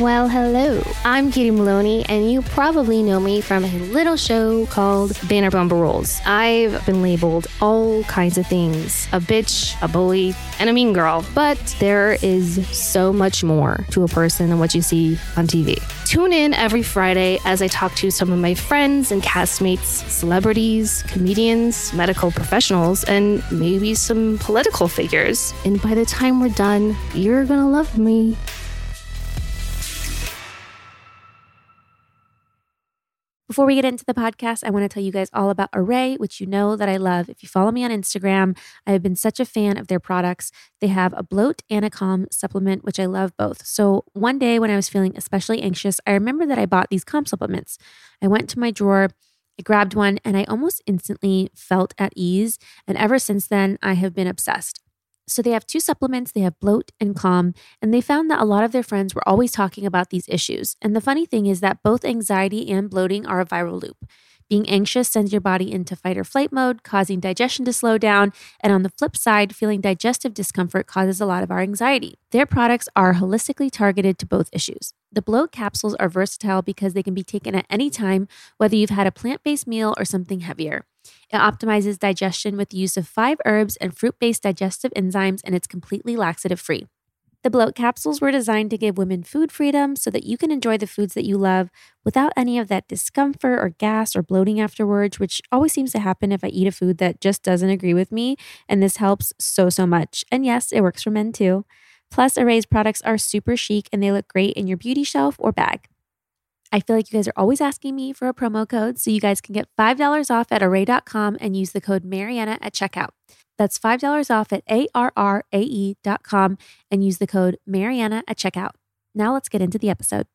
Well, hello. I'm Katie Maloney, and you probably know me from a little show called Banner Vanderpump Rules. I've been labeled all kinds of things a bitch, a bully, and a mean girl. But there is so much more to a person than what you see on TV. Tune in every Friday as I talk to some of my friends and castmates, celebrities, comedians, medical professionals, and maybe some political figures. And by the time we're done, you're gonna love me. Before we get into the podcast, I want to tell you guys all about Arrae, which you know that I love. If you follow me on Instagram, I have been such a fan of their products. They have a bloat and a calm supplement, which I love both. So one day when I was feeling especially anxious, I remember that I bought these calm supplements. I went to my drawer. I grabbed one and I almost instantly felt at ease. And ever since then, I have been obsessed. So they have two supplements, they have bloat and calm, and they found that a lot of their friends were always talking about these issues. And the funny thing is that both anxiety and bloating are a viral loop. Being anxious sends your body into fight or flight mode, causing digestion to slow down. And on the flip side, feeling digestive discomfort causes a lot of our anxiety. Their products are holistically targeted to both issues. The bloat capsules are versatile because they can be taken at any time, whether you've had a plant based meal or something heavier. It optimizes digestion with the use of five herbs and fruit based digestive enzymes, and it's completely laxative free. The bloat capsules were designed to give women food freedom so that you can enjoy the foods that you love without any of that discomfort or gas or bloating afterwards, which always seems to happen if I eat a food that just doesn't agree with me. And this helps so, so much. And yes, it works for men too. Plus, Arrae's products are super chic and they look great in your beauty shelf or bag. I feel like you guys are always asking me for a promo code, so you guys can get $5 off at arrae.com and use the code Marianna at checkout. That's $5 off at A-R-R-A-E.com and use the code Marianna at checkout. Now let's get into the episode.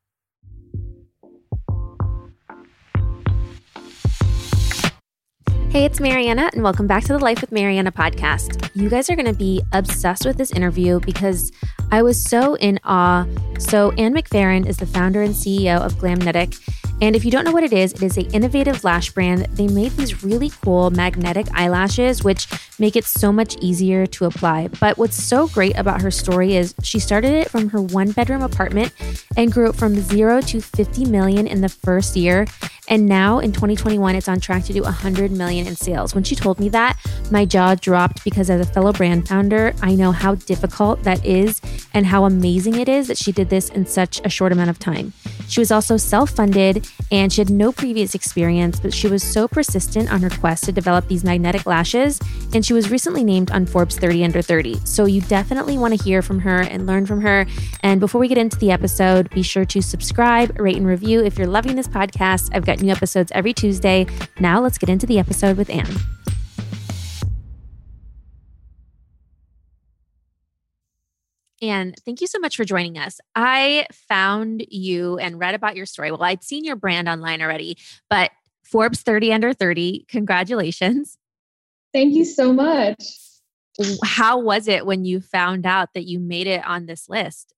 Hey, it's Marianna, and welcome back to the Life with Mariana podcast. You guys are going to be obsessed with this interview because I was so in awe. So, Ann McFerran is the founder and CEO of Glamnetic. And if you don't know what it is, it is an innovative lash brand. They made these really cool magnetic eyelashes, which make it so much easier to apply. But what's so great about her story is she started it from her one bedroom apartment and grew it from zero to 50 million in the first year. And now in 2021, it's on track to do 100 million in sales. When she told me that, my jaw dropped because as a fellow brand founder, I know how difficult that is and how amazing it is that she did this in such a short amount of time. She was also self funded and she had no previous experience, but she was so persistent on her quest to develop these magnetic lashes. And she was recently named on Forbes 30 Under 30. So you definitely want to hear from her and learn from her. And before we get into the episode, be sure to subscribe, rate, and review if you're loving this podcast. I've got new episodes every Tuesday. Now let's get into the episode with Ann. And thank you so much for joining us. I found you and read about your story. Well, I'd seen your brand online already, but Forbes 30 under 30, congratulations. Thank you so much. How was it when you found out that you made it on this list?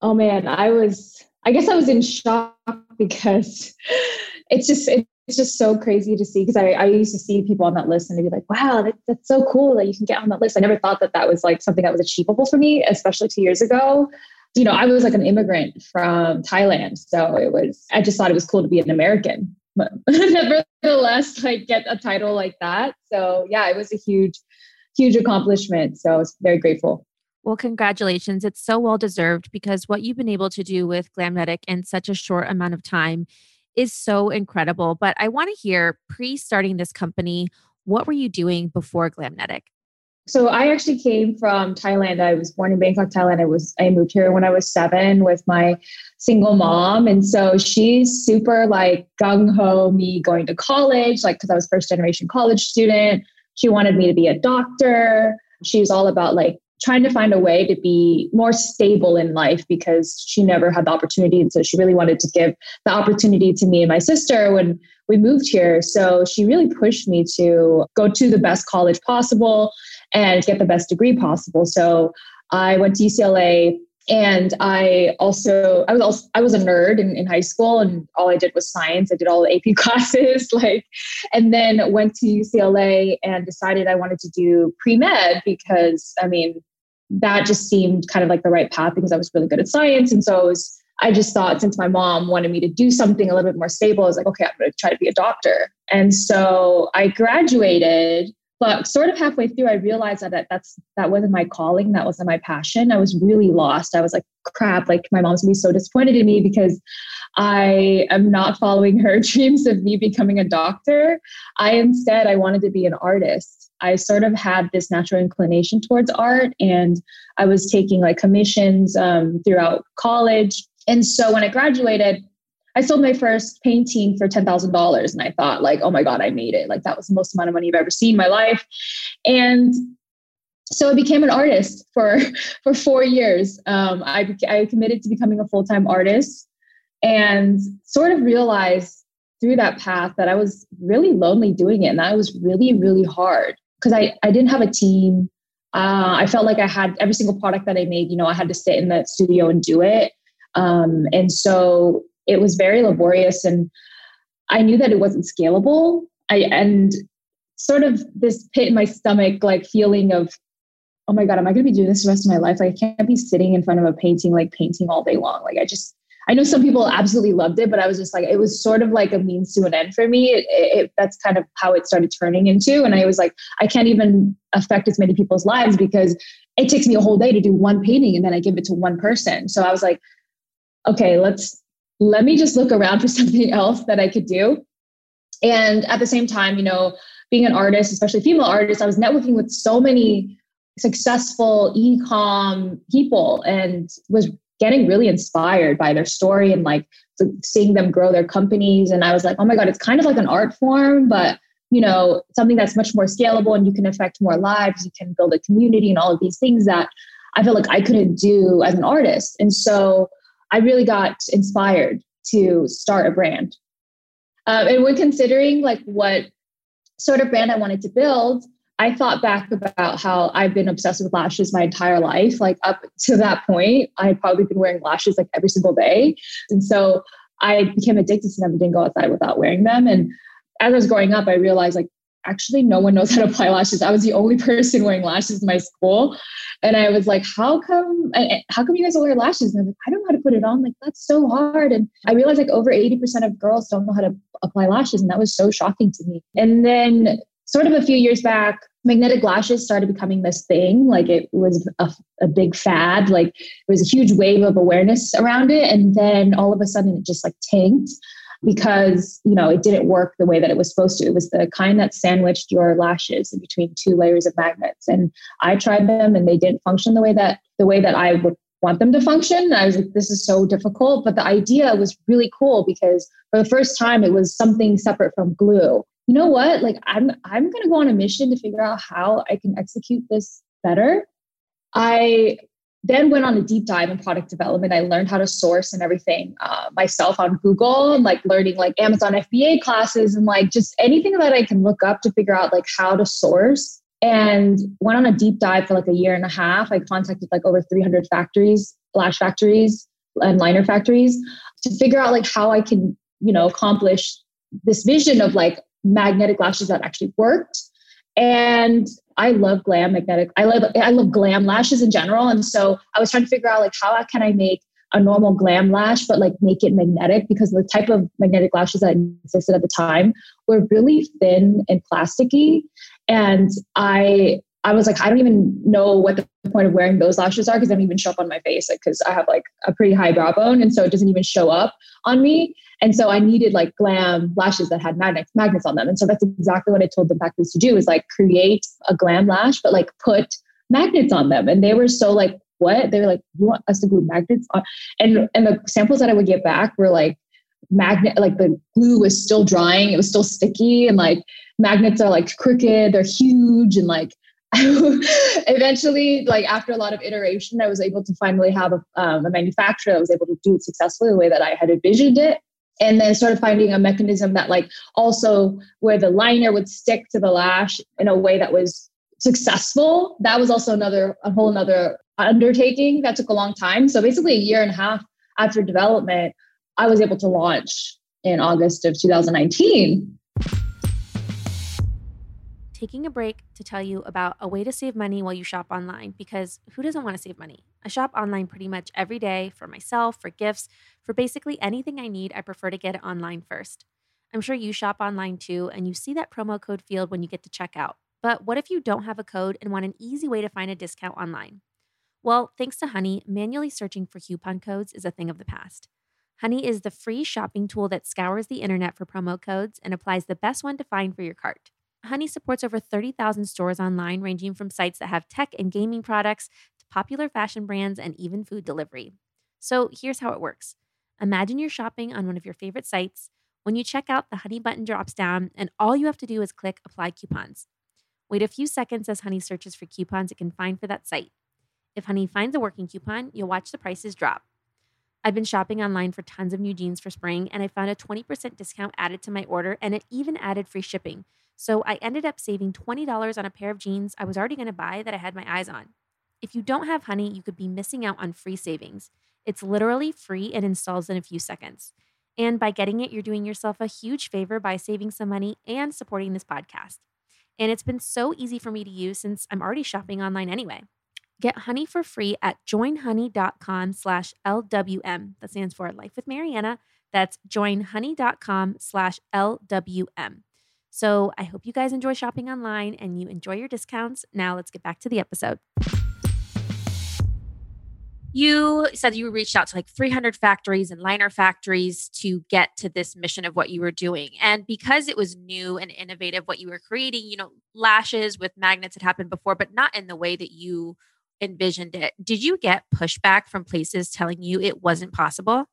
Oh man, I was I guess I was in shock because it's just it's just so crazy to see because I, I used to see people on that list and they'd be like, wow, that, that's so cool that you can get on that list. I never thought that that was like something that was achievable for me, especially two years ago. You know, I was like an immigrant from Thailand. So it was, I just thought it was cool to be an American. But nevertheless, like get a title like that. So yeah, it was a huge, huge accomplishment. So I was very grateful. Well, congratulations. It's so well deserved because what you've been able to do with Glamnetic in such a short amount of time is so incredible. But I want to hear pre starting this company, what were you doing before Glamnetic? So I actually came from Thailand. I was born in Bangkok, Thailand. I was I moved here when I was seven with my single mom, and so she's super like gung ho me going to college, like because I was first generation college student. She wanted me to be a doctor. She was all about like trying to find a way to be more stable in life because she never had the opportunity. And so she really wanted to give the opportunity to me and my sister when we moved here. So she really pushed me to go to the best college possible and get the best degree possible. So I went to UCLA And I also, I was also, I was a nerd in, in high school and all I did was science. I did all the AP classes, like, and then went to UCLA and decided I wanted to do pre-med because I mean, that just seemed kind of like the right path because I was really good at science. And so I was, I just thought since my mom wanted me to do something a little bit more stable, I was like, okay, I'm going to try to be a doctor. And so I graduated but sort of halfway through i realized that that's that wasn't my calling. That wasn't my passion. I was really lost. I was like crap like my mom's gonna be so disappointed in me because i am not following her dreams of me becoming a doctor. I instead i wanted to be an artist i sort of had this natural inclination towards art and i was taking like commissions um, throughout college and so when i graduated I sold my first painting for $10,000 and I thought like, oh my God, I made it. Like that was the most amount of money I've ever seen in my life. And so I became an artist for, for four years. Um, I, I committed to becoming a full-time artist and sort of realized through that path that I was really lonely doing it. And that was really, really hard because I, I didn't have a team. Uh, I felt like I had every single product that I made, you know, I had to sit in the studio and do it. Um, and so it was very laborious and I knew that it wasn't scalable. I and sort of this pit in my stomach, like feeling of, oh my God, am I gonna be doing this the rest of my life? Like I can't be sitting in front of a painting, like painting all day long. Like I just I know some people absolutely loved it, but I was just like, it was sort of like a means to an end for me. It, it, that's kind of how it started turning into. And I was like, I can't even affect as many people's lives because it takes me a whole day to do one painting and then I give it to one person. So I was like, okay, let's let me just look around for something else that I could do. And at the same time, you know, being an artist, especially female artist, I was networking with so many successful e-com people and was getting really inspired by their story and like seeing them grow their companies. And I was like, oh my God, it's kind of like an art form, but you know, something that's much more scalable and you can affect more lives, you can build a community and all of these things that I feel like I couldn't do as an artist. And so I really got inspired to start a brand. Um, and when considering like what sort of brand I wanted to build, I thought back about how I've been obsessed with lashes my entire life. Like up to that point, I had probably been wearing lashes like every single day. And so I became addicted to them and didn't go outside without wearing them. And as I was growing up, I realized like actually no one knows how to apply lashes. I was the only person wearing lashes in my school. And I was like, how come, how come you guys all wear lashes? And I'm like, I don't know how to put it on. Like, that's so hard. And I realized like over 80% of girls don't know how to apply lashes. And that was so shocking to me. And then sort of a few years back, magnetic lashes started becoming this thing. Like it was a, a big fad. Like there was a huge wave of awareness around it. And then all of a sudden it just like tanked because you know it didn't work the way that it was supposed to it was the kind that sandwiched your lashes in between two layers of magnets and i tried them and they didn't function the way that the way that i would want them to function i was like this is so difficult but the idea was really cool because for the first time it was something separate from glue you know what like i'm i'm to go on a mission to figure out how i can execute this better i then went on a deep dive in product development. I learned how to source and everything uh, myself on Google and like learning like Amazon FBA classes and like just anything that I can look up to figure out like how to source. And went on a deep dive for like a year and a half. I contacted like over 300 factories, lash factories, and liner factories to figure out like how I can, you know, accomplish this vision of like magnetic lashes that actually worked and I love glam magnetic. I love I love glam lashes in general, and so I was trying to figure out like how can I make a normal glam lash, but like make it magnetic because the type of magnetic lashes that existed at the time were really thin and plasticky, and I I was like I don't even know what the point of wearing those lashes are because they don't even show up on my face because like, I have like a pretty high brow bone, and so it doesn't even show up on me. And so I needed like glam lashes that had magnets magnets on them. And so that's exactly what I told the factories to do is like create a glam lash, but like put magnets on them. And they were so like, what? They were like, you want us to glue magnets on? And and the samples that I would get back were like magnet like the glue was still drying, it was still sticky, and like magnets are like crooked, they're huge, and like eventually, like after a lot of iteration, I was able to finally have a, um, a manufacturer that was able to do it successfully the way that I had envisioned it and then started finding a mechanism that like also where the liner would stick to the lash in a way that was successful, that was also another a whole another undertaking that took a long time. So basically, a year and a half after development, I was able to launch in August of 2019 taking a break to tell you about a way to save money while you shop online because who doesn't want to save money? I shop online pretty much every day for myself, for gifts, for basically anything I need. I prefer to get it online first. I'm sure you shop online too, and you see that promo code field when you get to checkout. But what if you don't have a code and want an easy way to find a discount online? Well, thanks to Honey, manually searching for coupon codes is a thing of the past. Honey is the free shopping tool that scours the internet for promo codes and applies the best one to find for your cart. Honey supports over 30,000 stores online, ranging from sites that have tech and gaming products popular fashion brands and even food delivery. So here's how it works Imagine you're shopping on one of your favorite sites. When you check out, the Honey button drops down, and all you have to do is click Apply Coupons. Wait a few seconds as Honey searches for coupons it can find for that site. If Honey finds a working coupon, you'll watch the prices drop. I've been shopping online for tons of new jeans for spring, and I found a 20% discount added to my order, and it even added free shipping. So I ended up saving $20 on a pair of jeans I was already going to buy that I had my eyes on. If you don't have Honey, you could be missing out on free savings. It's literally free and installs in a few seconds. And by getting it, you're doing yourself a huge favor by saving some money and supporting this podcast. And it's been so easy for me to use since I'm already shopping online anyway. Get honey for free at joinhoney.com slash LWM. That stands for Life with Marianna. That's joinhoney.com slash LWM. So I hope you guys enjoy shopping online and you enjoy your discounts. Now let's get back to the episode. You said you reached out to like 300 factories and liner factories to get to this mission of what you were doing. And because it was new and innovative, what you were creating, you know, lashes with magnets had happened before, but not in the way that you envisioned it. Did you get pushback from places telling you it wasn't possible?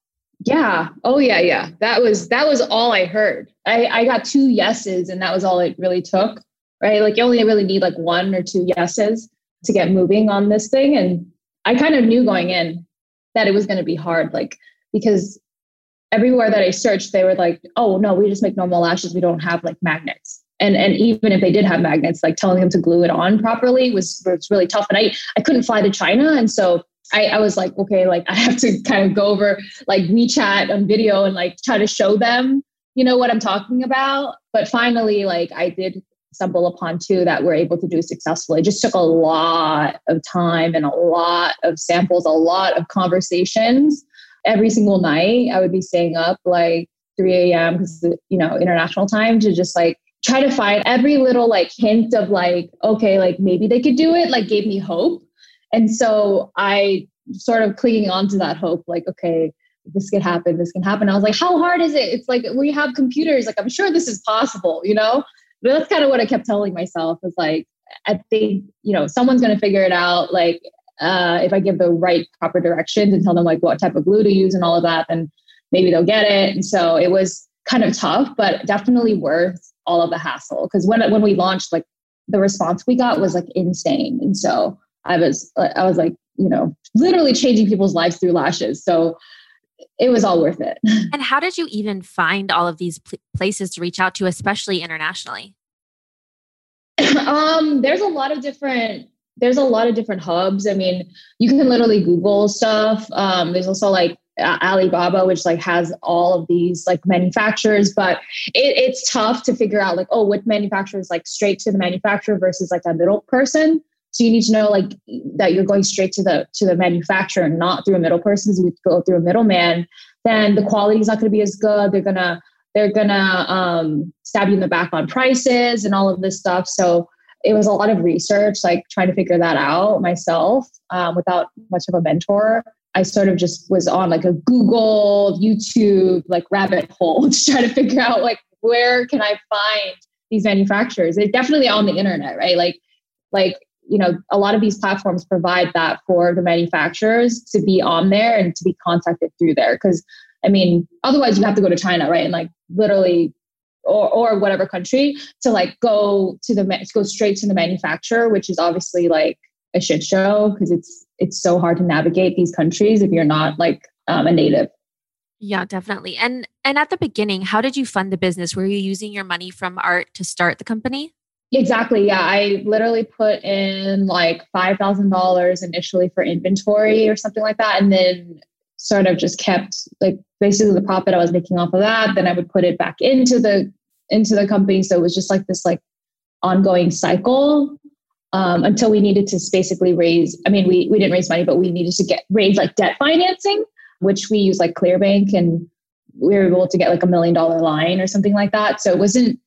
Yeah. Oh yeah, yeah. That was that was all I heard. I, I got two yeses and that was all it really took. Right. Like you only really need like one or two yeses to get moving on this thing. And I kind of knew going in that it was going to be hard, like because everywhere that I searched, they were like, oh no, we just make normal lashes. We don't have like magnets. And and even if they did have magnets, like telling them to glue it on properly was was really tough. And I I couldn't fly to China. And so I, I was like, okay, like I have to kind of go over like WeChat on video and like try to show them, you know, what I'm talking about. But finally, like I did stumble upon two that we're able to do successfully. It just took a lot of time and a lot of samples, a lot of conversations. Every single night, I would be staying up like 3 a.m. because you know international time to just like try to find every little like hint of like okay, like maybe they could do it. Like gave me hope and so I sort of clinging on to that hope, like, okay, this can happen, this can happen. I was like, how hard is it? It's like we have computers, like I'm sure this is possible, you know? But that's kind of what I kept telling myself is like, I think, you know, someone's gonna figure it out. Like uh, if I give the right proper directions and tell them like what type of glue to use and all of that, then maybe they'll get it. And so it was kind of tough, but definitely worth all of the hassle. Because when when we launched, like the response we got was like insane. And so I was I was like, you know, literally changing people's lives through lashes. So it was all worth it. And how did you even find all of these pl- places to reach out to, especially internationally? um, there's a lot of different there's a lot of different hubs. I mean, you can literally Google stuff. Um, there's also like Alibaba, which like has all of these like manufacturers, but it, it's tough to figure out like, oh, what manufacturer is like straight to the manufacturer versus like a middle person. So you need to know like that you're going straight to the to the manufacturer, not through a middle person. Because you go through a middleman, then the quality is not going to be as good. They're gonna they're gonna um, stab you in the back on prices and all of this stuff. So it was a lot of research, like trying to figure that out myself um, without much of a mentor. I sort of just was on like a Google, YouTube, like rabbit hole to try to figure out like where can I find these manufacturers? They're definitely on the internet, right? Like, like you know a lot of these platforms provide that for the manufacturers to be on there and to be contacted through there. Because i mean otherwise you have to go to china right? And like literally or, or whatever country to like go to the go straight to the manufacturer which is obviously like a shit show because it's it's so hard to navigate these countries if you're not like um, a native. Yeah definitely. And and at the beginning how did you fund the business? Were you using your money from art to start the company Exactly. Yeah. I literally put in like $5,000 initially for inventory or something like that. And then sort of just kept like basically the profit I was making off of that. Then I would put it back into the, into the company. So it was just like this like ongoing cycle um, until we needed to basically raise, I mean, we, we didn't raise money, but we needed to get raise like debt financing, which we use like Clearbanc and we were able to get like a million dollar line or something like that. So it wasn't,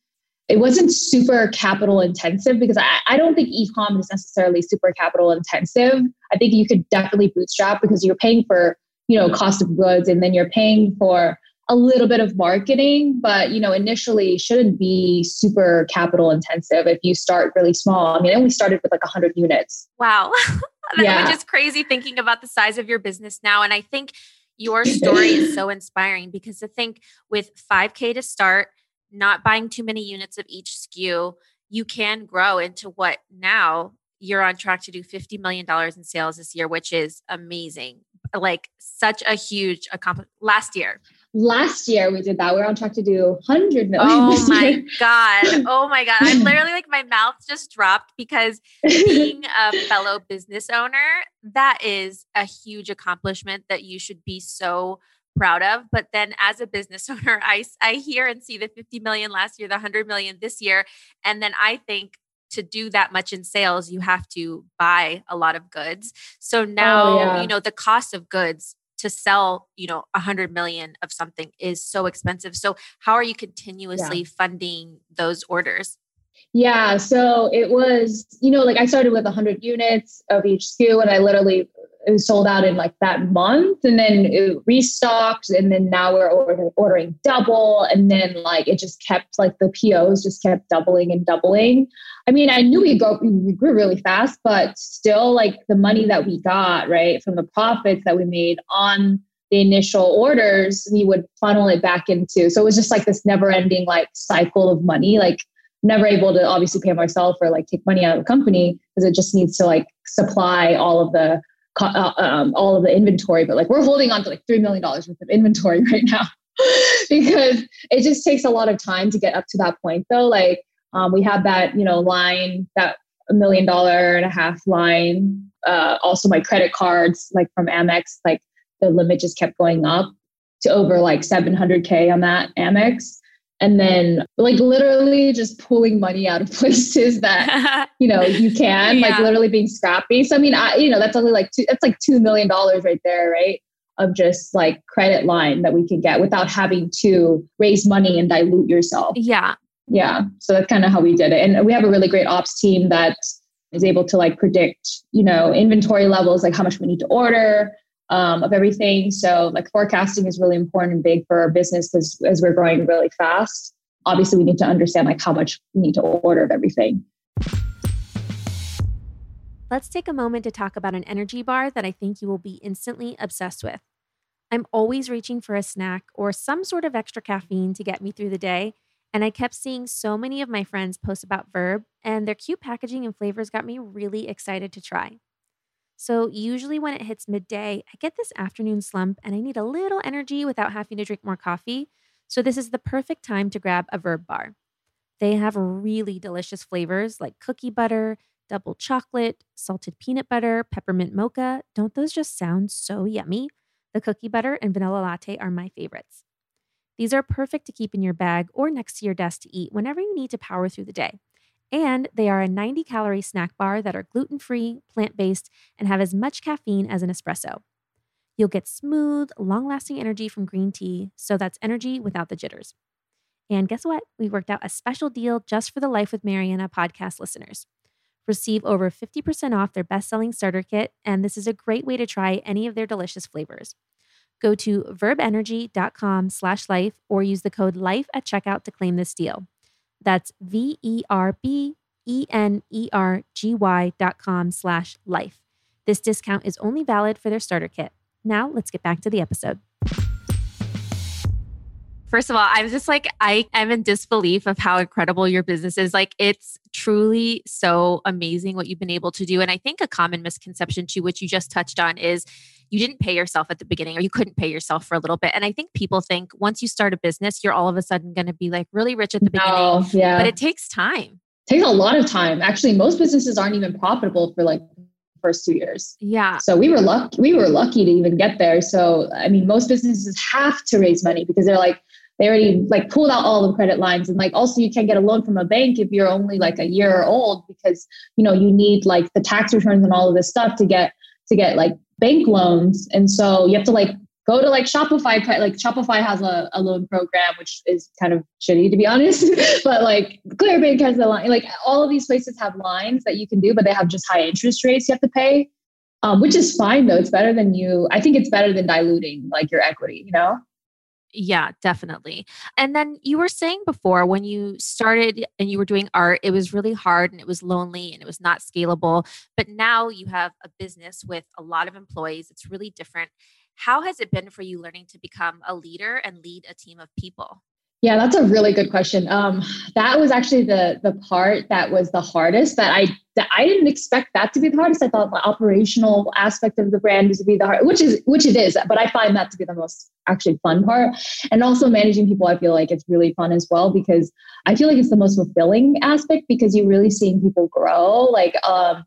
it wasn't super capital intensive because I, I don't think ecom is necessarily super capital intensive. I think you could definitely bootstrap because you're paying for, you know, cost of goods and then you're paying for a little bit of marketing, but you know, initially shouldn't be super capital intensive if you start really small. I mean, I only started with like 100 units. Wow. yeah. Which is crazy thinking about the size of your business now. And I think your story is so inspiring because I think with 5K to start, not buying too many units of each SKU, you can grow into what now you're on track to do $50 million in sales this year, which is amazing. Like such a huge accomplishment last year. Last year we did that. We are on track to do 100 million. Oh my year. God. Oh my God. I'm literally like, my mouth just dropped because being a fellow business owner, that is a huge accomplishment that you should be so proud of. But then as a business owner, I, I hear and see the 50 million last year, the 100 million this year. And then I think to do that much in sales, you have to buy a lot of goods. So now, oh, yeah. you know, the cost of goods to sell, you know, a hundred million of something is so expensive. So how are you continuously yeah. funding those orders? Yeah. So it was, you know, like I started with 100 units of each SKU and I literally it was sold out in like that month and then it restocked and then now we're order, ordering double and then like it just kept like the POs just kept doubling and doubling. I mean, I knew we go we grew really fast, but still like the money that we got, right, from the profits that we made on the initial orders, we would funnel it back into. So it was just like this never-ending like cycle of money, like never able to obviously pay myself or like take money out of the company because it just needs to like supply all of the uh, um, all of the inventory, but like we're holding on to like $3 million worth of inventory right now because it just takes a lot of time to get up to that point though. Like um, we have that, you know, line, that a million dollar and a half line. Uh, also my credit cards, like from Amex, like the limit just kept going up to over like 700K on that Amex and then like literally just pulling money out of places that you know you can yeah. like literally being scrappy. So i mean i you know that's only like two that's like two million dollars right there right of just like credit line that we can get without having to raise money and dilute yourself. Yeah. Yeah. So that's kind of how we did it. And we have a really great ops team that is able to like predict you know inventory levels like how much we need to order um, of everything. So like forecasting is really important and big for our business because as we're growing really fast, obviously we need to understand like how much we need to order of everything. Let's take a moment to talk about an energy bar that I think you will be instantly obsessed with. I'm always reaching for a snack or some sort of extra caffeine to get me through the day. And I kept seeing so many of my friends post about Verb, and their cute packaging and flavors got me really excited to try. So, usually when it hits midday, I get this afternoon slump and I need a little energy without having to drink more coffee. So, this is the perfect time to grab a Verb bar. They have really delicious flavors like cookie butter, double chocolate, salted peanut butter, peppermint mocha. Don't those just sound so yummy? The cookie butter and vanilla latte are my favorites. These are perfect to keep in your bag or next to your desk to eat whenever you need to power through the day. And they are a 90 calorie snack bar that are gluten free, plant based, and have as much caffeine as an espresso. You'll get smooth, long lasting energy from green tea, so that's energy without the jitters. And guess what? We worked out a special deal just for the Life with Marianna podcast listeners. Receive over 50% off their best selling starter kit, and this is a great way to try any of their delicious flavors. Go to verbenergy.com slash life or use the code LIFE at checkout to claim this deal. That's V E R B E N E R G Y dot com slash life. This discount is only valid for their starter kit. Now let's get back to the episode. First of all, I'm just like, I am in disbelief of how incredible your business is. Like, it's truly so amazing what you've been able to do. And I think a common misconception, too, which you just touched on, is you didn't pay yourself at the beginning or you couldn't pay yourself for a little bit. And I think people think once you start a business, you're all of a sudden going to be like really rich at the beginning. yeah. But it takes time. It takes a lot of time. Actually, most businesses aren't even profitable for like first two years. Yeah. So we were lucky. We were lucky to even get there. So I mean, most businesses have to raise money because they're like they already like pulled out all the credit lines and like also you can't get a loan from a bank if you're only like a year old because you know you need like the tax returns and all of this stuff to get to get like bank loans and so you have to like go to like Shopify. Like Shopify has a, a loan program, which is kind of shitty to be honest. but like Clearbanc has a line. Like all of these places have lines that you can do, but they have just high interest rates you have to pay, um, which is fine though. It's better than you. I think it's better than diluting like your equity. You know. Yeah, definitely. And then you were saying before when you started and you were doing art, it was really hard and it was lonely and it was not scalable. But now you have a business with a lot of employees. It's really different. How has it been for you learning to become a leader and lead a team of people? Yeah, that's a really good question. Um, that was actually the the part that was the hardest. That I that I didn't expect that to be the hardest. I thought the operational aspect of the brand was to be the hard, which is which it is. But I find that to be the most actually fun part. And also managing people, I feel like it's really fun as well because I feel like it's the most fulfilling aspect because you're really seeing people grow. Like um,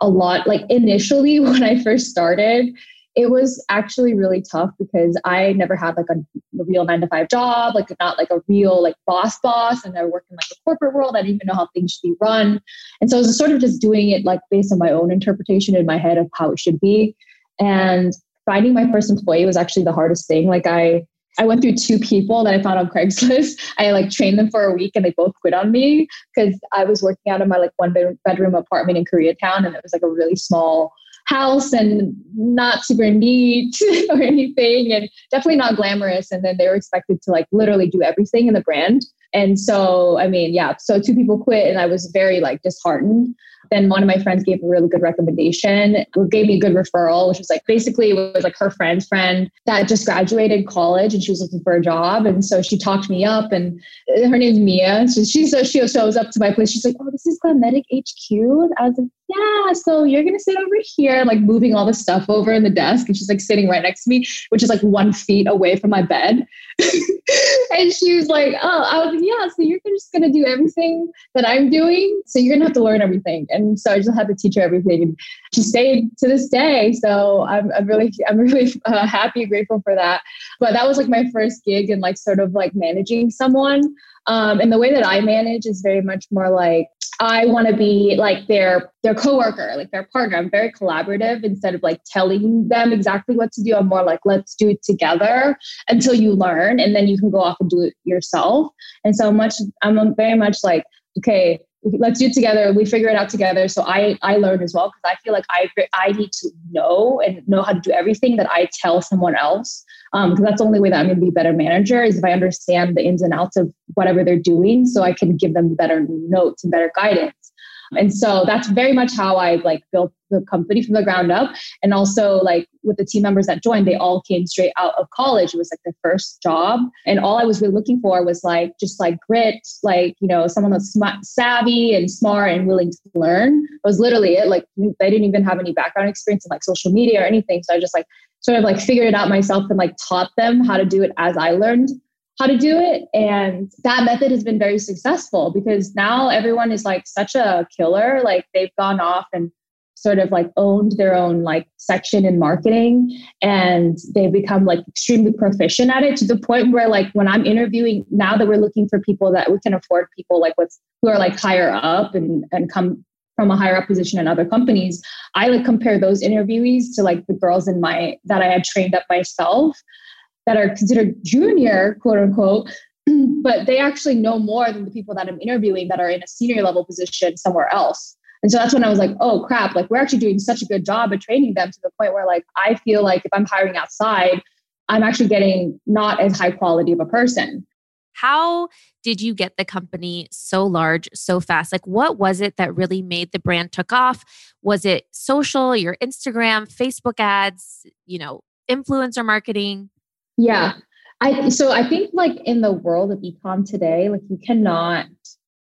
a lot. Like initially when I first started, it was actually really tough because I never had like a, a, real nine to five job, like not like a real like boss boss, and I worked in like the corporate world. I didn't even know how things should be run, and so I was sort of just doing it like based on my own interpretation in my head of how it should be. And finding my first employee was actually the hardest thing. Like I I went through two people that I found on Craigslist. I like trained them for a week and they both quit on me because I was working out of my like one bedroom apartment in Koreatown and it was like a really small house and not super neat or anything and definitely not glamorous. And then they were expected to like literally do everything in the brand. And so i mean yeah so two people quit and i was very like disheartened then one of my friends gave a really good recommendation, gave me a good referral, which was like basically it was like her friend's friend that just graduated college and she was looking for a job. And so she talked me up and uh, her name's Mia. So she, so she shows up to my place. She's like, Oh, this is Glamnetic HQ. And I was like, yeah, so you're gonna sit over here, like moving all the stuff over in the desk, and she's like sitting right next to me, which is like one feet away from my bed. and she was like, "Oh, I was like, yeah, so you're just gonna do everything that I'm doing, so you're gonna have to learn everything." And so I just had to teach her everything, and she stayed to this day. So I'm, I'm really, I'm really uh, happy grateful for that. But that was like my first gig and like sort of like managing someone. Um, and the way that I manage is very much more like I want to be like their their coworker, like their partner. I'm very collaborative instead of like telling them exactly what to do. I'm more like let's do it together until you learn, and then you can go off and do it yourself. And so much, I'm very much like okay, let's do it together. We figure it out together. So I I learn as well because I feel like I I need to know and know how to do everything that I tell someone else because um, that's the only way that I'm going to be a better manager is if I understand the ins and outs of whatever they're doing, so I can give them better notes and better guidance. And so that's very much how I like built the company from the ground up. And also like with the team members that joined, they all came straight out of college. It was like their first job. And all I was really looking for was like just like grit, like, you know, someone that's smart, savvy and smart and willing to learn. Was literally it. Like they didn't even have any background experience in like social media or anything. So I just like sort of like figured it out myself and like taught them how to do it as I learned how to do it. And that method has been very successful because now everyone is like such a killer. Like they've gone off and sort of like owned their own like section in marketing and they've become like extremely proficient at it to the point where like when I'm interviewing now that we're looking for people that we can afford people like what's who are like higher up and and come from a higher up position in other companies i like compare those interviewees to like the girls in my that i had trained up myself that are considered junior, quote unquote, but they actually know more than the people that I'm interviewing that are in a senior level position somewhere else. And so that's when I was like, oh crap, like we're actually doing such a good job at training them to the point where like I feel like if I'm hiring outside, I'm actually getting not as high quality of a person. How did you get the company so large so fast? Like what was it that really made the brand took off? Was it social, your Instagram, Facebook ads, you know, influencer marketing? Yeah. I so I think like in the world of ecom today, like you cannot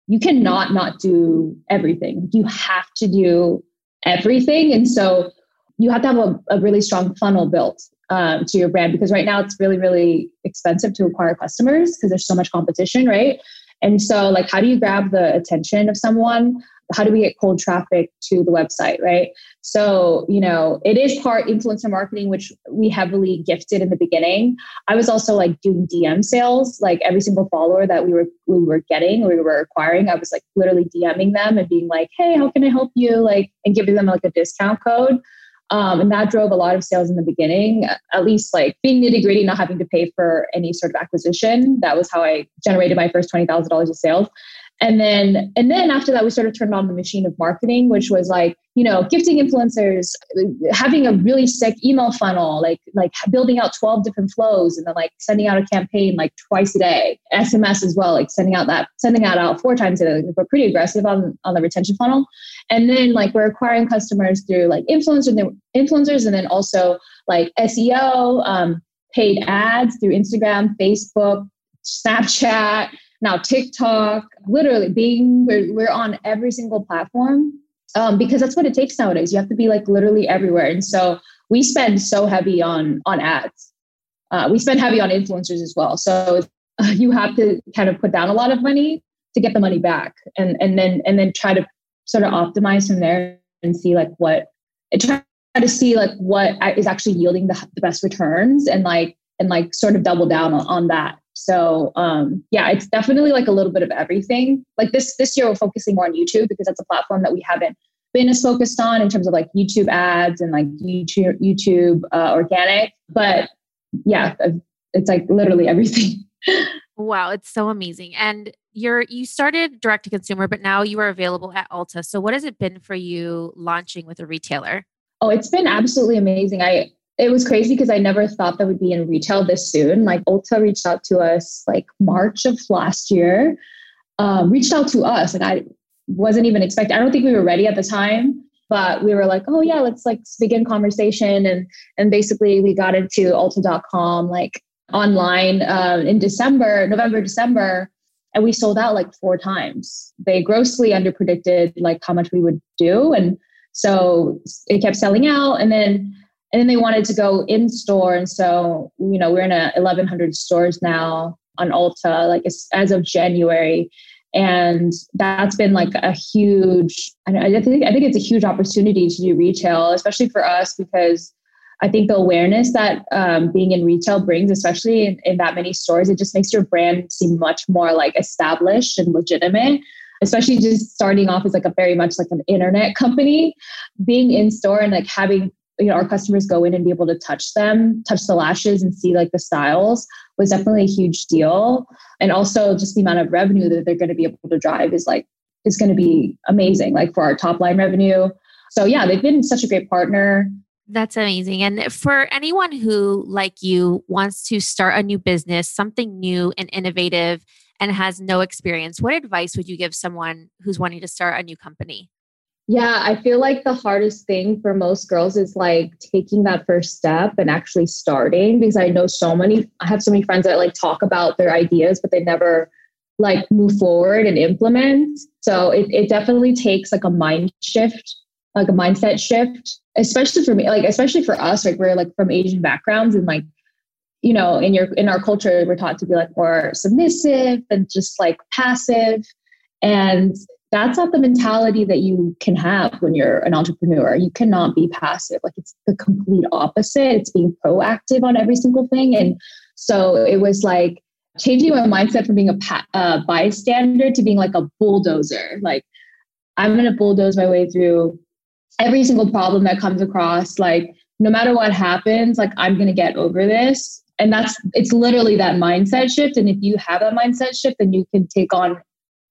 you cannot not do everything. You have to do everything. And so you have to have a, a really strong funnel built um, to your brand because right now it's really, really expensive to acquire customers because there's so much competition, right? And so, like, how do you grab the attention of someone? How do we get cold traffic to the website, right? So, you know, it is part influencer marketing, which we heavily gifted in the beginning. I was also like doing DM sales, like every single follower that we were we were getting, we were acquiring. I was like literally DMing them and being like, "Hey, how can I help you?" Like, and giving them like a discount code. Um, and that drove a lot of sales in the beginning, at least like being nitty gritty, not having to pay for any sort of acquisition. That was how I generated my first $20,000 of sales and then and then after that we sort of turned on the machine of marketing which was like you know gifting influencers having a really sick email funnel like like building out 12 different flows and then like sending out a campaign like twice a day. Sms as well like sending out that sending out out four times a day we're pretty aggressive on on the retention funnel. And then like we're acquiring customers through like influencers and influencers and then also like seo um, paid ads through instagram facebook snapchat now TikTok, literally being we're, we're on every single platform um, because that's what it takes nowadays. You have to be like literally everywhere, and so we spend so heavy on on ads. Uh, we spend heavy on influencers as well. So you have to kind of put down a lot of money to get the money back, and and then and then try to sort of optimize from there and see like what try to see like what is actually yielding the, the best returns and like and like sort of double down on, on that so um, yeah, it's definitely like a little bit of everything. Like this this year, we're focusing more on YouTube because that's a platform that we haven't been as focused on in terms of like YouTube ads and like YouTube YouTube uh, organic. But yeah, it's like literally everything. wow, it's so amazing. And you're you started direct to consumer, but now you are available at Ulta. So what has it been for you launching with a retailer? Oh, it's been absolutely amazing. I it was crazy because I never thought that would be in retail this soon. Like Ulta reached out to us like March of last year, um, reached out to us. Like I wasn't even expecting, I don't think we were ready at the time, but we were like, oh yeah, let's like begin conversation. And, and basically we got into ulta.com like online uh, in December, November, December, and we sold out like four times. They grossly underpredicted like how much we would do. And so it kept selling out. And then and then they wanted to go in store and so you know we're in a 1100 stores now on ulta like as of january. And that's been like a huge I, think i think it's a huge opportunity to do retail especially for us because i think the awareness that um, being in retail brings especially in, in that many stores it just makes your brand seem much more like established and legitimate especially just starting off as like a very much like an internet company. Being in store and like having you know our customers go in and be able to touch them touch the lashes and see like the styles was definitely a huge deal and also just the amount of revenue that they're going to be able to drive is like is going to be amazing like for our top line revenue so yeah they've been such a great partner that's amazing. And for anyone who, like you, wants to start a new business, something new and innovative, and has no experience, what advice would you give someone who's wanting to start a new company? Yeah, I feel like the hardest thing for most girls is like taking that first step and actually starting because I know so many, I have so many friends that like talk about their ideas, but they never like move forward and implement. So it, it definitely takes like a mind shift, like a mindset shift, especially for me, like, especially for us, like we're like from Asian backgrounds and like, you know, in your, in our culture, we're taught to be like more submissive and just like passive. And that's not the mentality that you can have when you're an entrepreneur. You cannot be passive. Like it's the complete opposite. It's being proactive on every single thing. And so it was like changing my mindset from being a pa- bystander to being like a bulldozer. Like I'm going to bulldoze my way through every single problem that comes across. Like no matter what happens, like I'm going to get over this. And that's, it's literally that mindset shift. And if you have a mindset shift, then you can take on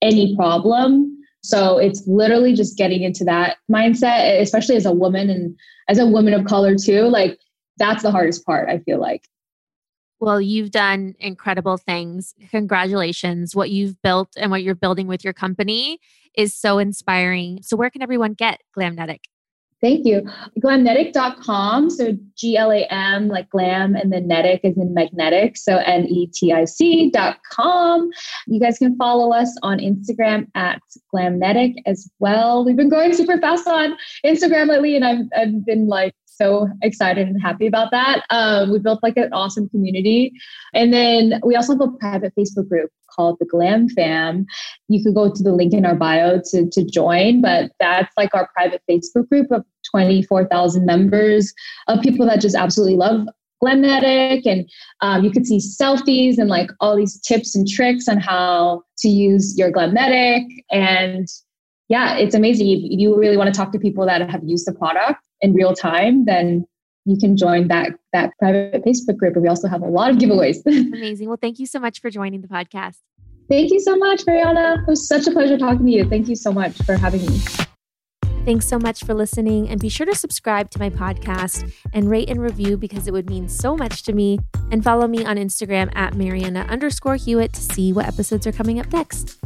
any problem so it's literally just getting into that mindset, especially as a woman and as a woman of color too. Like that's the hardest part, I feel like. Well, you've done incredible things. Congratulations. What you've built and what you're building with your company is so inspiring. So, where can everyone get Glamnetic? Thank you. Glamnetic.com. So G L A M, like glam, and then netic is in magnetic. So N E T I C.com. You guys can follow us on Instagram at glamnetic as well. We've been growing super fast on Instagram lately, and I've, I've been like so excited and happy about that. Um, we built like an awesome community. And then we also have a private Facebook group called the Glam Fam. You could go to the link in our bio to, to join, but that's like our private Facebook group of 24,000 members of people that just absolutely love Glamnetic. And um, you could see selfies and like all these tips and tricks on how to use your Glamnetic. And yeah, it's amazing. If you really want to talk to people that have used the product in real time, then you can join that that private Facebook group. And we also have a lot of giveaways. Amazing. Well, thank you so much for joining the podcast. Thank you so much, Marianna. It was such a pleasure talking to you. Thank you so much for having me. Thanks so much for listening, and be sure to subscribe to my podcast and rate and review because it would mean so much to me. And follow me on Instagram at Marianna underscore Hewitt to see what episodes are coming up next.